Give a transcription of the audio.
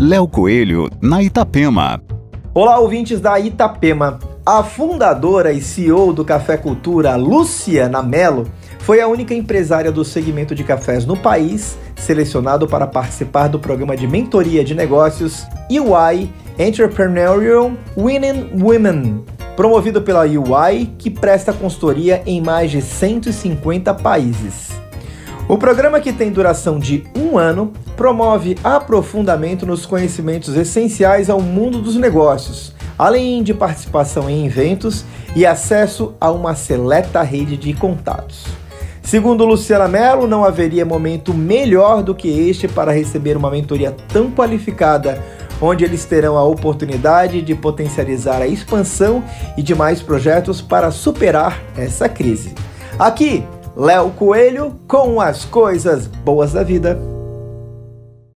Léo Coelho, na Itapema. Olá, ouvintes da Itapema. A fundadora e CEO do Café Cultura, Luciana Mello, foi a única empresária do segmento de cafés no país selecionado para participar do programa de mentoria de negócios UI Entrepreneurial Winning Women, promovido pela UI, que presta consultoria em mais de 150 países. O programa, que tem duração de um ano, promove aprofundamento nos conhecimentos essenciais ao mundo dos negócios, além de participação em eventos e acesso a uma seleta rede de contatos. Segundo Luciana Mello, não haveria momento melhor do que este para receber uma mentoria tão qualificada, onde eles terão a oportunidade de potencializar a expansão e demais projetos para superar essa crise. Aqui, Léo Coelho com as coisas boas da vida.